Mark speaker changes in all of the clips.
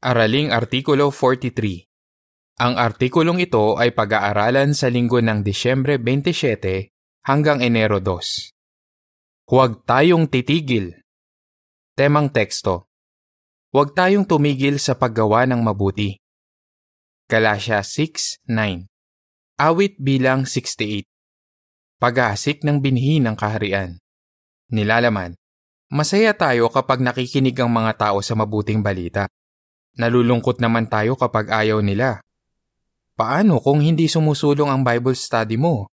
Speaker 1: Araling Artikulo 43 Ang artikulong ito ay pag-aaralan sa linggo ng Disyembre 27 hanggang Enero 2. Huwag tayong titigil. Temang teksto Huwag tayong tumigil sa paggawa ng mabuti. Galasya 6.9 Awit bilang 68 Pag-aasik ng binhi ng kaharian Nilalaman Masaya tayo kapag nakikinig ang mga tao sa mabuting balita. Nalulungkot naman tayo kapag ayaw nila. Paano kung hindi sumusulong ang Bible study mo?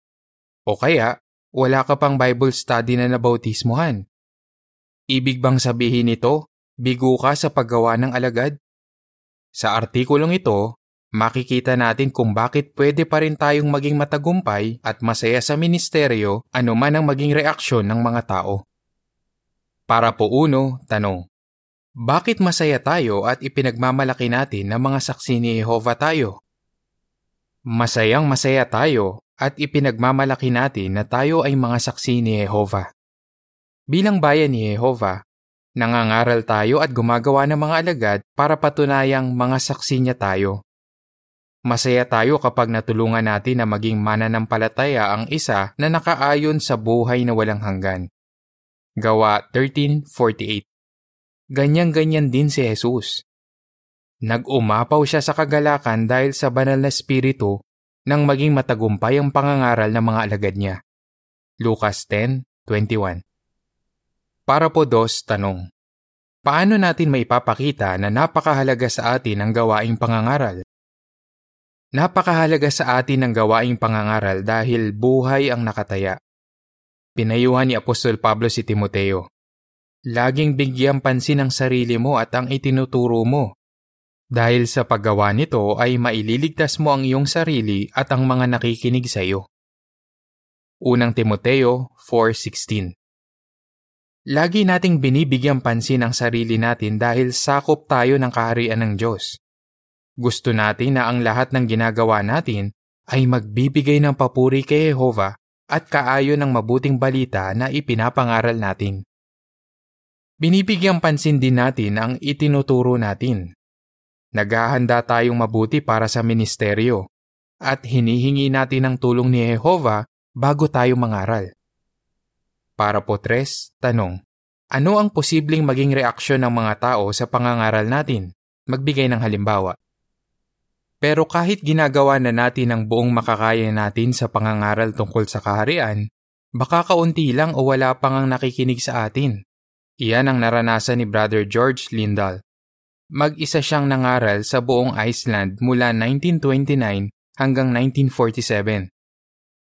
Speaker 1: O kaya, wala ka pang Bible study na nabautismuhan? Ibig bang sabihin nito, bigo ka sa paggawa ng alagad? Sa artikulong ito, makikita natin kung bakit pwede pa rin tayong maging matagumpay at masaya sa ministeryo anuman ang maging reaksyon ng mga tao. Para po uno, tanong. Bakit masaya tayo at ipinagmamalaki natin na mga saksi ni Jehova tayo? Masayang masaya tayo at ipinagmamalaki natin na tayo ay mga saksi ni Jehova. Bilang bayan ni Jehova, nangangaral tayo at gumagawa ng mga alagad para patunayang mga saksi niya tayo. Masaya tayo kapag natulungan natin na maging mananampalataya ang isa na nakaayon sa buhay na walang hanggan. Gawa 13.48 Ganyan-ganyan din si Jesus. Nag-umapaw siya sa kagalakan dahil sa banal na spirito nang maging matagumpay ang pangangaral ng mga alagad niya. Lucas 10.21 Para po dos, tanong. Paano natin maipapakita na napakahalaga sa atin ang gawaing pangangaral? Napakahalaga sa atin ang gawaing pangangaral dahil buhay ang nakataya. Pinayuhan ni Apostol Pablo si Timoteo. Laging bigyan pansin ang sarili mo at ang itinuturo mo. Dahil sa paggawa nito ay maililigtas mo ang iyong sarili at ang mga nakikinig sa iyo. Unang Timoteo 4.16 Lagi nating binibigyan pansin ang sarili natin dahil sakop tayo ng kaharian ng Diyos. Gusto natin na ang lahat ng ginagawa natin ay magbibigay ng papuri kay Jehovah at kaayon ng mabuting balita na ipinapangaral natin. Binibigyang pansin din natin ang itinuturo natin. Naghahanda tayong mabuti para sa ministeryo at hinihingi natin ang tulong ni Jehova bago tayo mangaral. Para po tres, tanong. Ano ang posibleng maging reaksyon ng mga tao sa pangangaral natin? Magbigay ng halimbawa. Pero kahit ginagawa na natin ang buong makakaya natin sa pangangaral tungkol sa kaharian, baka kaunti lang o wala pang ang nakikinig sa atin. Iyan ang naranasan ni Brother George Lindahl. Mag-isa siyang nangaral sa buong Iceland mula 1929 hanggang 1947.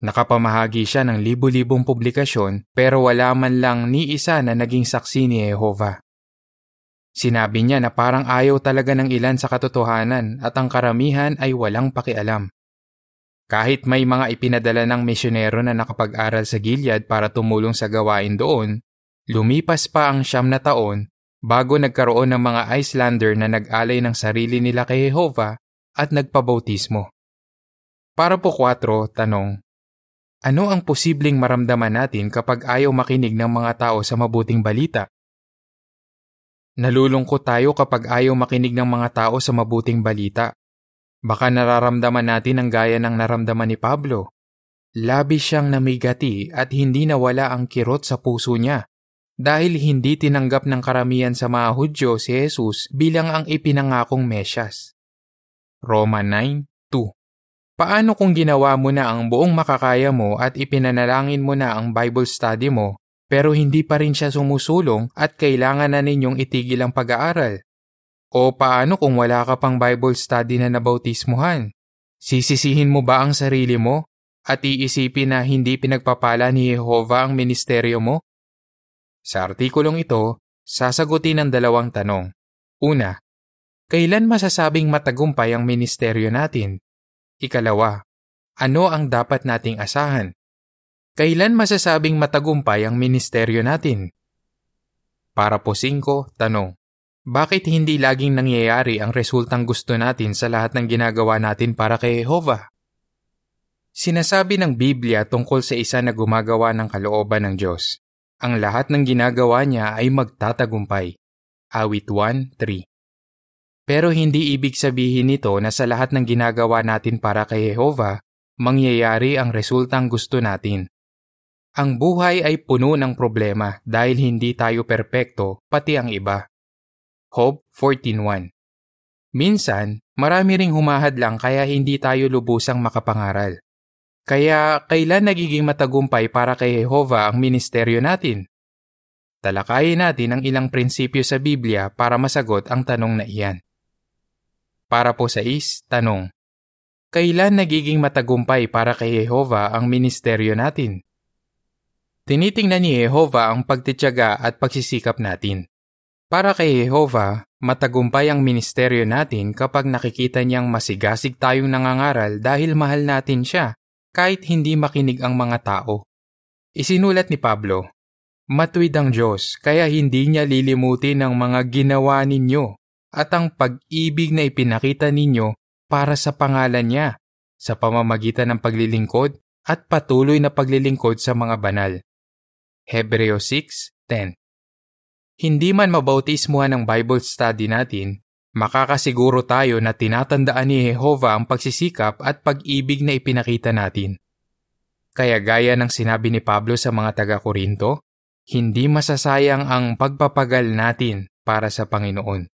Speaker 1: Nakapamahagi siya ng libu-libong publikasyon pero wala man lang ni isa na naging saksi ni Jehovah. Sinabi niya na parang ayaw talaga ng ilan sa katotohanan at ang karamihan ay walang pakialam. Kahit may mga ipinadala ng misyonero na nakapag-aral sa Gilead para tumulong sa gawain doon, lumipas pa ang siyam na taon bago nagkaroon ng mga Icelander na nag-alay ng sarili nila kay Jehovah at nagpabautismo. Para po 4, tanong. Ano ang posibleng maramdaman natin kapag ayaw makinig ng mga tao sa mabuting balita? Nalulungkot tayo kapag ayaw makinig ng mga tao sa mabuting balita. Baka nararamdaman natin ang gaya ng naramdaman ni Pablo. Labi siyang namigati at hindi nawala ang kirot sa puso niya dahil hindi tinanggap ng karamihan sa mga Hudyo si Jesus bilang ang ipinangakong Mesyas. Roma 9.2 Paano kung ginawa mo na ang buong makakaya mo at ipinanalangin mo na ang Bible study mo pero hindi pa rin siya sumusulong at kailangan na ninyong itigil ang pag-aaral? O paano kung wala ka pang Bible study na nabautismuhan? Sisisihin mo ba ang sarili mo at iisipin na hindi pinagpapala ni Jehovah ang ministeryo mo? Sa artikulong ito, sasagutin ang dalawang tanong. Una, kailan masasabing matagumpay ang ministeryo natin? Ikalawa, ano ang dapat nating asahan? Kailan masasabing matagumpay ang ministeryo natin? Para po 5, tanong. Bakit hindi laging nangyayari ang resultang gusto natin sa lahat ng ginagawa natin para kay Jehovah? Sinasabi ng Biblia tungkol sa isa na gumagawa ng kalooban ng Diyos. Ang lahat ng ginagawa niya ay magtatagumpay. Awit 1.3 Pero hindi ibig sabihin nito na sa lahat ng ginagawa natin para kay Jehova, mangyayari ang resultang gusto natin. Ang buhay ay puno ng problema dahil hindi tayo perpekto, pati ang iba. Hope 14.1 Minsan, marami ring humahad lang kaya hindi tayo lubusang makapangaral. Kaya kailan nagiging matagumpay para kay Jehova ang ministeryo natin? Talakayin natin ang ilang prinsipyo sa Biblia para masagot ang tanong na iyan. Para po sa is, tanong. Kailan nagiging matagumpay para kay Jehova ang ministeryo natin? Tinitingnan ni Jehova ang pagtityaga at pagsisikap natin. Para kay Jehova, matagumpay ang ministeryo natin kapag nakikita niyang masigasig tayong nangangaral dahil mahal natin siya, kahit hindi makinig ang mga tao. Isinulat ni Pablo, Matuwid ang Diyos, kaya hindi niya lilimutin ang mga ginawa ninyo at ang pag-ibig na ipinakita ninyo para sa pangalan niya sa pamamagitan ng paglilingkod at patuloy na paglilingkod sa mga banal. Hebreo 6.10 Hindi man mabautismuhan ng Bible study natin, makakasiguro tayo na tinatandaan ni Jehova ang pagsisikap at pag-ibig na ipinakita natin. Kaya gaya ng sinabi ni Pablo sa mga taga-Korinto, hindi masasayang ang pagpapagal natin para sa Panginoon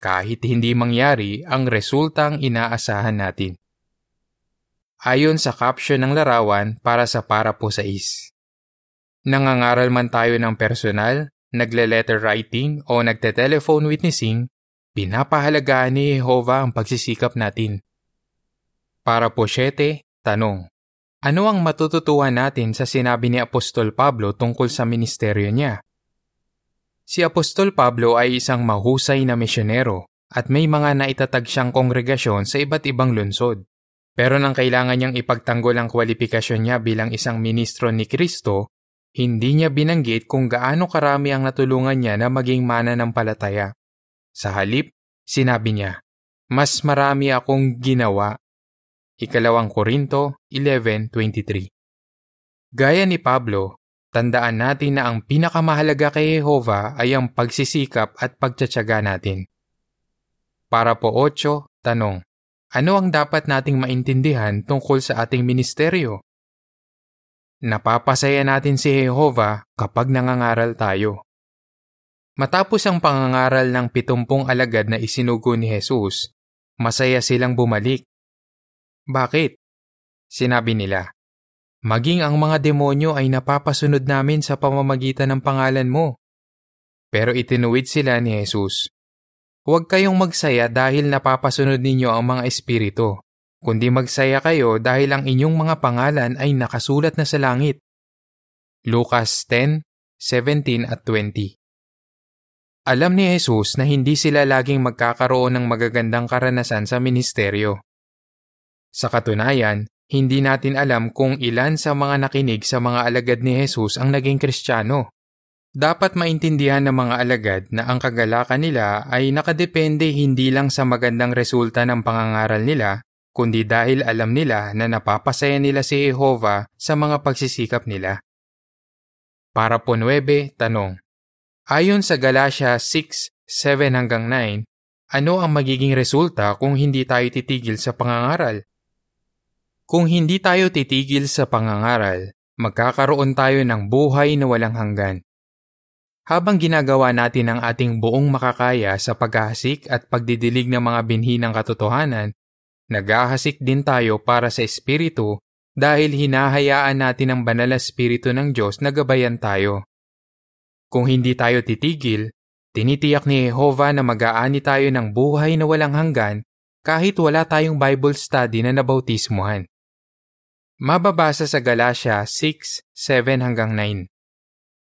Speaker 1: kahit hindi mangyari ang resultang inaasahan natin. Ayon sa caption ng larawan para sa para po sa is. Nangangaral man tayo ng personal, nagle-letter writing o nagte-telephone witnessing, pinapahalagaan ni Jehovah ang pagsisikap natin. Para po 7, tanong. Ano ang matututuhan natin sa sinabi ni Apostol Pablo tungkol sa ministeryo niya? Si Apostol Pablo ay isang mahusay na misyonero at may mga naitatag siyang kongregasyon sa iba't ibang lungsod. Pero nang kailangan niyang ipagtanggol ang kwalifikasyon niya bilang isang ministro ni Kristo, hindi niya binanggit kung gaano karami ang natulungan niya na maging mananampalataya. Sa halip, sinabi niya, Mas marami akong ginawa. Ikalawang Korinto 11.23 Gaya ni Pablo, Tandaan natin na ang pinakamahalaga kay Jehova ay ang pagsisikap at pagtsatsaga natin. Para po 8, tanong. Ano ang dapat nating maintindihan tungkol sa ating ministeryo? Napapasaya natin si Jehova kapag nangangaral tayo. Matapos ang pangangaral ng pitumpong alagad na isinugo ni Jesus, masaya silang bumalik. Bakit? Sinabi nila, Maging ang mga demonyo ay napapasunod namin sa pamamagitan ng pangalan mo. Pero itinuwid sila ni Jesus. Huwag kayong magsaya dahil napapasunod ninyo ang mga espiritu, kundi magsaya kayo dahil ang inyong mga pangalan ay nakasulat na sa langit. Lucas 10, 17 at 20 Alam ni Jesus na hindi sila laging magkakaroon ng magagandang karanasan sa ministeryo. Sa katunayan, hindi natin alam kung ilan sa mga nakinig sa mga alagad ni Jesus ang naging kristyano. Dapat maintindihan ng mga alagad na ang kagalakan nila ay nakadepende hindi lang sa magandang resulta ng pangangaral nila, kundi dahil alam nila na napapasaya nila si Jehovah sa mga pagsisikap nila. Para po 9, tanong. Ayon sa Galatia 6, 7 hanggang 9, ano ang magiging resulta kung hindi tayo titigil sa pangangaral? Kung hindi tayo titigil sa pangangaral, magkakaroon tayo ng buhay na walang hanggan. Habang ginagawa natin ang ating buong makakaya sa paghahasik at pagdidilig ng mga binhi ng katotohanan, naghahasik din tayo para sa Espiritu dahil hinahayaan natin ang banal na Espiritu ng Diyos na gabayan tayo. Kung hindi tayo titigil, tinitiyak ni Jehovah na mag-aani tayo ng buhay na walang hanggan kahit wala tayong Bible study na nabautismuhan. Mababasa sa Galatia 6, 7 hanggang 9.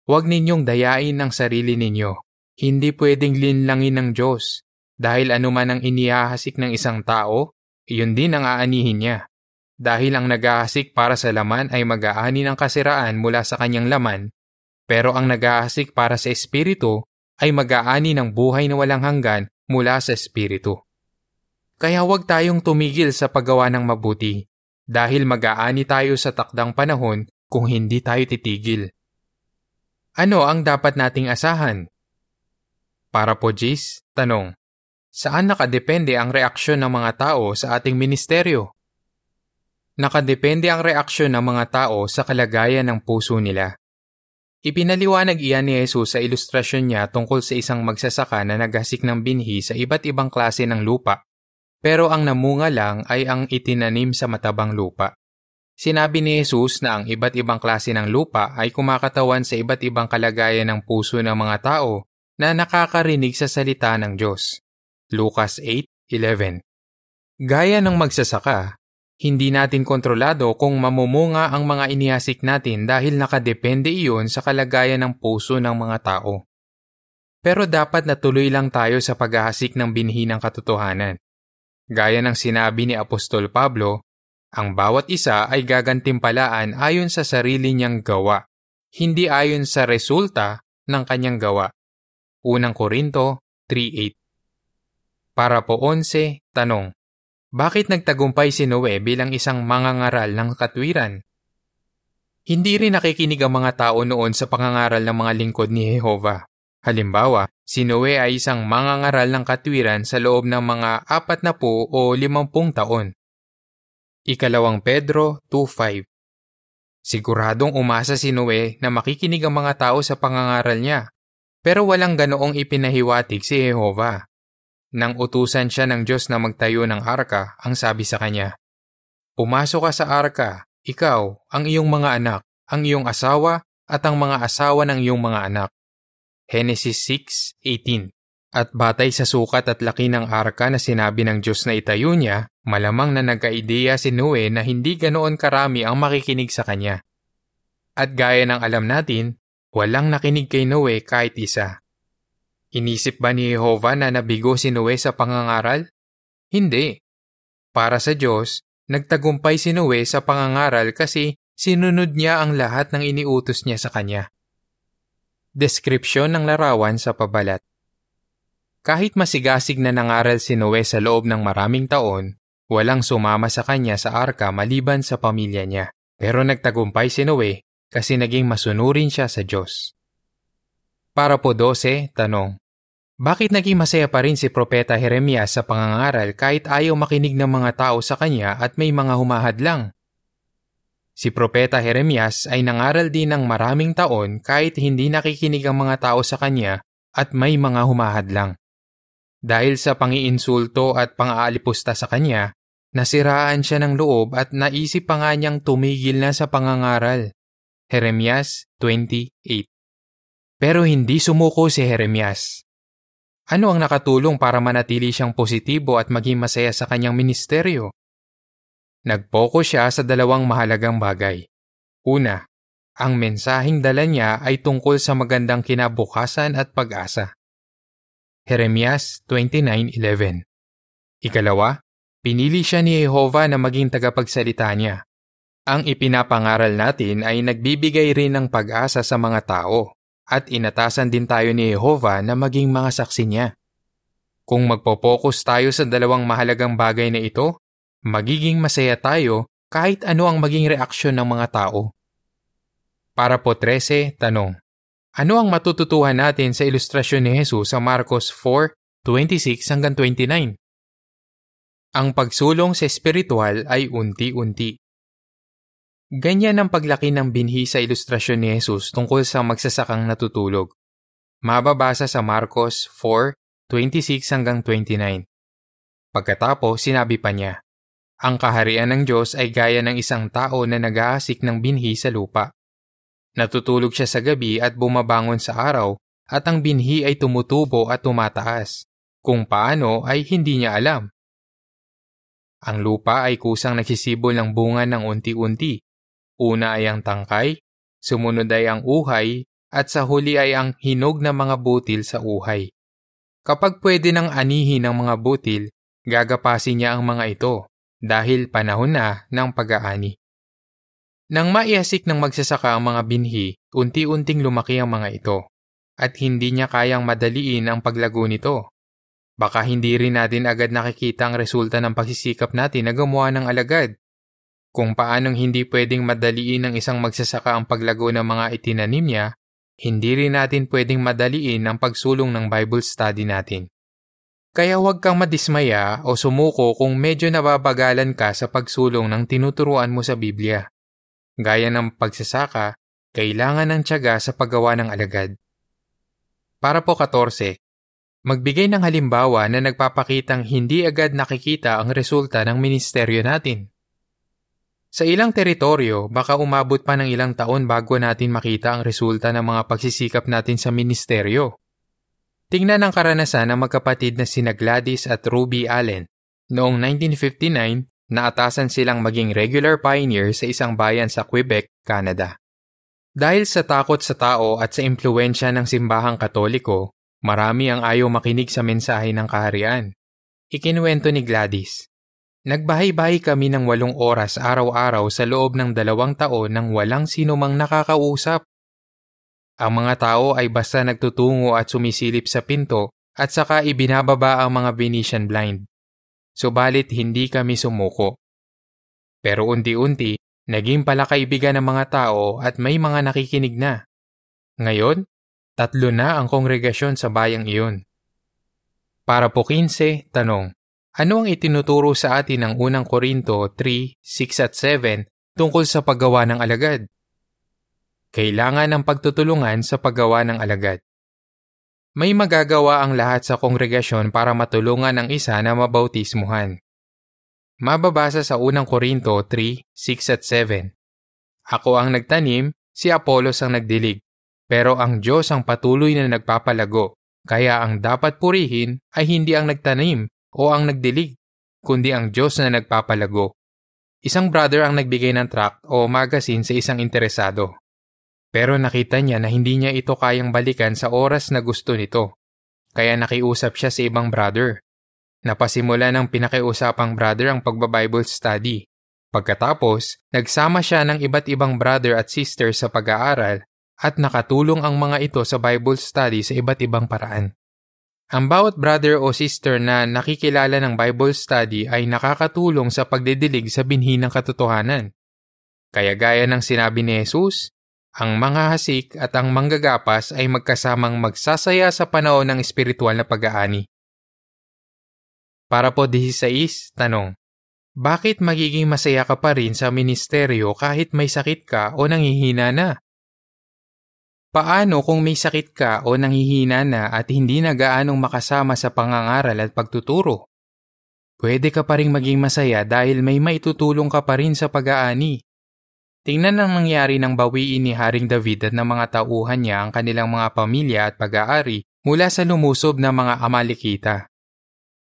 Speaker 1: Huwag ninyong dayain ang sarili ninyo. Hindi pwedeng linlangin ng Diyos. Dahil anuman ang inihahasik ng isang tao, iyon din ang aanihin niya. Dahil ang naghahasik para sa laman ay mag-aani ng kasiraan mula sa kanyang laman, pero ang naghahasik para sa espiritu ay mag-aani ng buhay na walang hanggan mula sa espiritu. Kaya huwag tayong tumigil sa paggawa ng mabuti dahil mag-aani tayo sa takdang panahon kung hindi tayo titigil. Ano ang dapat nating asahan? Para po Jis, tanong. Saan nakadepende ang reaksyon ng mga tao sa ating ministeryo? Nakadepende ang reaksyon ng mga tao sa kalagayan ng puso nila. Ipinaliwanag iyan ni Jesus sa ilustrasyon niya tungkol sa isang magsasaka na naghasik ng binhi sa iba't ibang klase ng lupa, pero ang namunga lang ay ang itinanim sa matabang lupa. Sinabi ni Jesus na ang iba't ibang klase ng lupa ay kumakatawan sa iba't ibang kalagayan ng puso ng mga tao na nakakarinig sa salita ng Diyos. Lucas 8:11. Gaya ng magsasaka, hindi natin kontrolado kung mamumunga ang mga inihasik natin dahil nakadepende iyon sa kalagayan ng puso ng mga tao. Pero dapat natuloy lang tayo sa paghahasik ng binhi ng katotohanan. Gaya ng sinabi ni Apostol Pablo, ang bawat isa ay gagantimpalaan ayon sa sarili niyang gawa, hindi ayon sa resulta ng kanyang gawa. Unang Korinto 3.8 para po 11, tanong. Bakit nagtagumpay si Noe bilang isang mangangaral ng katwiran? Hindi rin nakikinig ang mga tao noon sa pangangaral ng mga lingkod ni Jehova. Halimbawa, si Noe ay isang mangangaral ng katwiran sa loob ng mga apat na po o limampung taon. Ikalawang Pedro 2.5 Siguradong umasa si Noe na makikinig ang mga tao sa pangangaral niya, pero walang ganoong ipinahiwatig si Jehova. Nang utusan siya ng Diyos na magtayo ng arka, ang sabi sa kanya, Pumasok ka sa arka, ikaw, ang iyong mga anak, ang iyong asawa, at ang mga asawa ng iyong mga anak. Genesis 6.18 At batay sa sukat at laki ng arka na sinabi ng Diyos na itayo niya, malamang na nagkaideya si Noe na hindi ganoon karami ang makikinig sa kanya. At gaya ng alam natin, walang nakinig kay Noe kahit isa. Inisip ba ni Jehovah na nabigo si Noe sa pangangaral? Hindi. Para sa Diyos, nagtagumpay si Noe sa pangangaral kasi sinunod niya ang lahat ng iniutos niya sa kanya. Deskripsyon ng larawan sa pabalat Kahit masigasig na nangaral si Noe sa loob ng maraming taon, walang sumama sa kanya sa arka maliban sa pamilya niya. Pero nagtagumpay si Noe kasi naging masunurin siya sa Diyos. Para po 12, tanong. Bakit naging masaya pa rin si Propeta Jeremias sa pangangaral kahit ayaw makinig ng mga tao sa kanya at may mga humahadlang? Si Propeta Jeremias ay nangaral din ng maraming taon kahit hindi nakikinig ang mga tao sa kanya at may mga humahadlang. Dahil sa pangiinsulto at pang-aalipusta sa kanya, nasiraan siya ng loob at naisip pa nga niyang tumigil na sa pangangaral. Jeremias 28 Pero hindi sumuko si Jeremias. Ano ang nakatulong para manatili siyang positibo at maging masaya sa kanyang ministeryo? Nag-focus siya sa dalawang mahalagang bagay. Una, ang mensaheng dala niya ay tungkol sa magandang kinabukasan at pag-asa. Jeremias 29.11 Ikalawa, pinili siya ni Jehovah na maging tagapagsalita niya. Ang ipinapangaral natin ay nagbibigay rin ng pag-asa sa mga tao at inatasan din tayo ni Jehovah na maging mga saksi niya. Kung magpo-focus tayo sa dalawang mahalagang bagay na ito, magiging masaya tayo kahit ano ang maging reaksyon ng mga tao. Para po 13, tanong. Ano ang matututuhan natin sa ilustrasyon ni Jesus sa Marcos 4:26 hanggang 29? Ang pagsulong sa espiritual ay unti-unti. Ganyan ang paglaki ng binhi sa ilustrasyon ni Jesus tungkol sa magsasakang natutulog. Mababasa sa Marcos 4:26 hanggang 29. Pagkatapos, sinabi pa niya, Ang kaharian ng Diyos ay gaya ng isang tao na nag-aasik ng binhi sa lupa. Natutulog siya sa gabi at bumabangon sa araw at ang binhi ay tumutubo at tumataas. Kung paano ay hindi niya alam. Ang lupa ay kusang nagsisibol ng bunga ng unti-unti Una ay ang tangkay, sumunod ay ang uhay, at sa huli ay ang hinog na mga butil sa uhay. Kapag pwede nang anihin ng mga butil, gagapasin niya ang mga ito dahil panahon na ng pag-aani. Nang maiasik ng magsasaka ang mga binhi, unti-unting lumaki ang mga ito at hindi niya kayang madaliin ang paglago nito. Baka hindi rin natin agad nakikita ang resulta ng pagsisikap natin na gumawa ng alagad kung paanong hindi pwedeng madaliin ng isang magsasaka ang paglago ng mga itinanim niya, hindi rin natin pwedeng madaliin ang pagsulong ng Bible study natin. Kaya huwag kang madismaya o sumuko kung medyo nababagalan ka sa pagsulong ng tinuturuan mo sa Biblia. Gaya ng pagsasaka, kailangan ng tiyaga sa paggawa ng alagad. Para po 14. Magbigay ng halimbawa na nagpapakitang hindi agad nakikita ang resulta ng ministeryo natin. Sa ilang teritoryo, baka umabot pa ng ilang taon bago natin makita ang resulta ng mga pagsisikap natin sa ministeryo. Tingnan ang karanasan ng magkapatid na sina Gladys at Ruby Allen. Noong 1959, naatasan silang maging regular pioneer sa isang bayan sa Quebec, Canada. Dahil sa takot sa tao at sa impluensya ng simbahang katoliko, marami ang ayaw makinig sa mensahe ng kaharian. Ikinuwento ni Gladys. Nagbahay-bahay kami ng walong oras araw-araw sa loob ng dalawang taon nang walang sinumang nakakausap. Ang mga tao ay basta nagtutungo at sumisilip sa pinto at saka ibinababa ang mga Venetian blind. Subalit hindi kami sumuko. Pero unti-unti, naging palakaibigan ng mga tao at may mga nakikinig na. Ngayon, tatlo na ang kongregasyon sa bayang iyon. Para po 15, tanong. Ano ang itinuturo sa atin ng unang Korinto 3, 6 at 7 tungkol sa paggawa ng alagad? Kailangan ng pagtutulungan sa paggawa ng alagad. May magagawa ang lahat sa kongregasyon para matulungan ang isa na mabautismuhan. Mababasa sa unang Korinto 3, 6 at 7. Ako ang nagtanim, si Apolos ang nagdilig, pero ang Diyos ang patuloy na nagpapalago, kaya ang dapat purihin ay hindi ang nagtanim o ang nagdilig, kundi ang Diyos na nagpapalago. Isang brother ang nagbigay ng tract o magazine sa isang interesado. Pero nakita niya na hindi niya ito kayang balikan sa oras na gusto nito. Kaya nakiusap siya sa ibang brother. Napasimula ng pinakiusapang brother ang pagbabible study. Pagkatapos, nagsama siya ng iba't ibang brother at sister sa pag-aaral at nakatulong ang mga ito sa Bible study sa iba't ibang paraan. Ang bawat brother o sister na nakikilala ng Bible study ay nakakatulong sa pagdidilig sa binhi ng katotohanan. Kaya gaya ng sinabi ni Jesus, ang mga hasik at ang manggagapas ay magkasamang magsasaya sa panahon ng espiritual na pag-aani. Para po 16, tanong. Bakit magiging masaya ka pa rin sa ministeryo kahit may sakit ka o nangihina na? Paano kung may sakit ka o nangihina na at hindi na gaanong makasama sa pangangaral at pagtuturo? Pwede ka pa rin maging masaya dahil may maitutulong ka pa rin sa pag-aani. Tingnan ang nangyari ng bawiin ni Haring David at ng mga tauhan niya ang kanilang mga pamilya at pag-aari mula sa lumusob na mga Amalekita.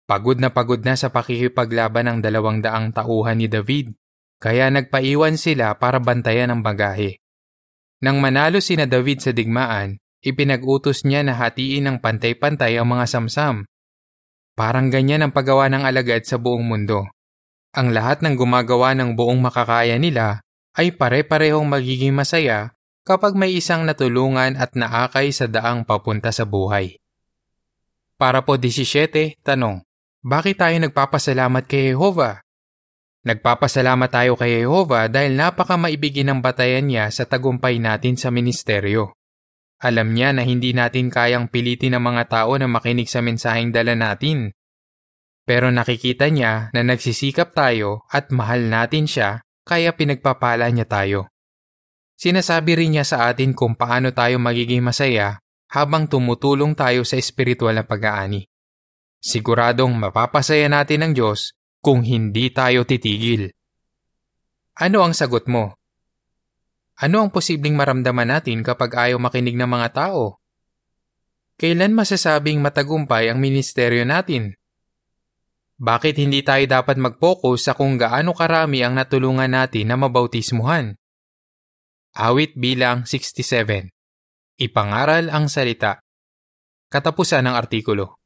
Speaker 1: Pagod na pagod na sa pakikipaglaban ng dalawang daang tauhan ni David, kaya nagpaiwan sila para bantayan ang bagahe. Nang manalo sina David sa digmaan, ipinag-utos niya na hatiin ng pantay-pantay ang mga samsam. Parang ganyan ang paggawa ng alagad sa buong mundo. Ang lahat ng gumagawa ng buong makakaya nila ay pare-parehong magiging masaya kapag may isang natulungan at naakay sa daang papunta sa buhay. Para po 17, tanong, bakit tayo nagpapasalamat kay Jehovah? Nagpapasalamat tayo kay Jehovah dahil napaka maibigin ang batayan niya sa tagumpay natin sa ministeryo. Alam niya na hindi natin kayang pilitin ang mga tao na makinig sa mensaheng dala natin. Pero nakikita niya na nagsisikap tayo at mahal natin siya kaya pinagpapala niya tayo. Sinasabi rin niya sa atin kung paano tayo magiging masaya habang tumutulong tayo sa espiritual na pag-aani. Siguradong mapapasaya natin ng Diyos kung hindi tayo titigil. Ano ang sagot mo? Ano ang posibleng maramdaman natin kapag ayaw makinig ng mga tao? Kailan masasabing matagumpay ang ministeryo natin? Bakit hindi tayo dapat mag-focus sa kung gaano karami ang natulungan natin na mabautismuhan? Awit bilang 67 Ipangaral ang salita Katapusan ng artikulo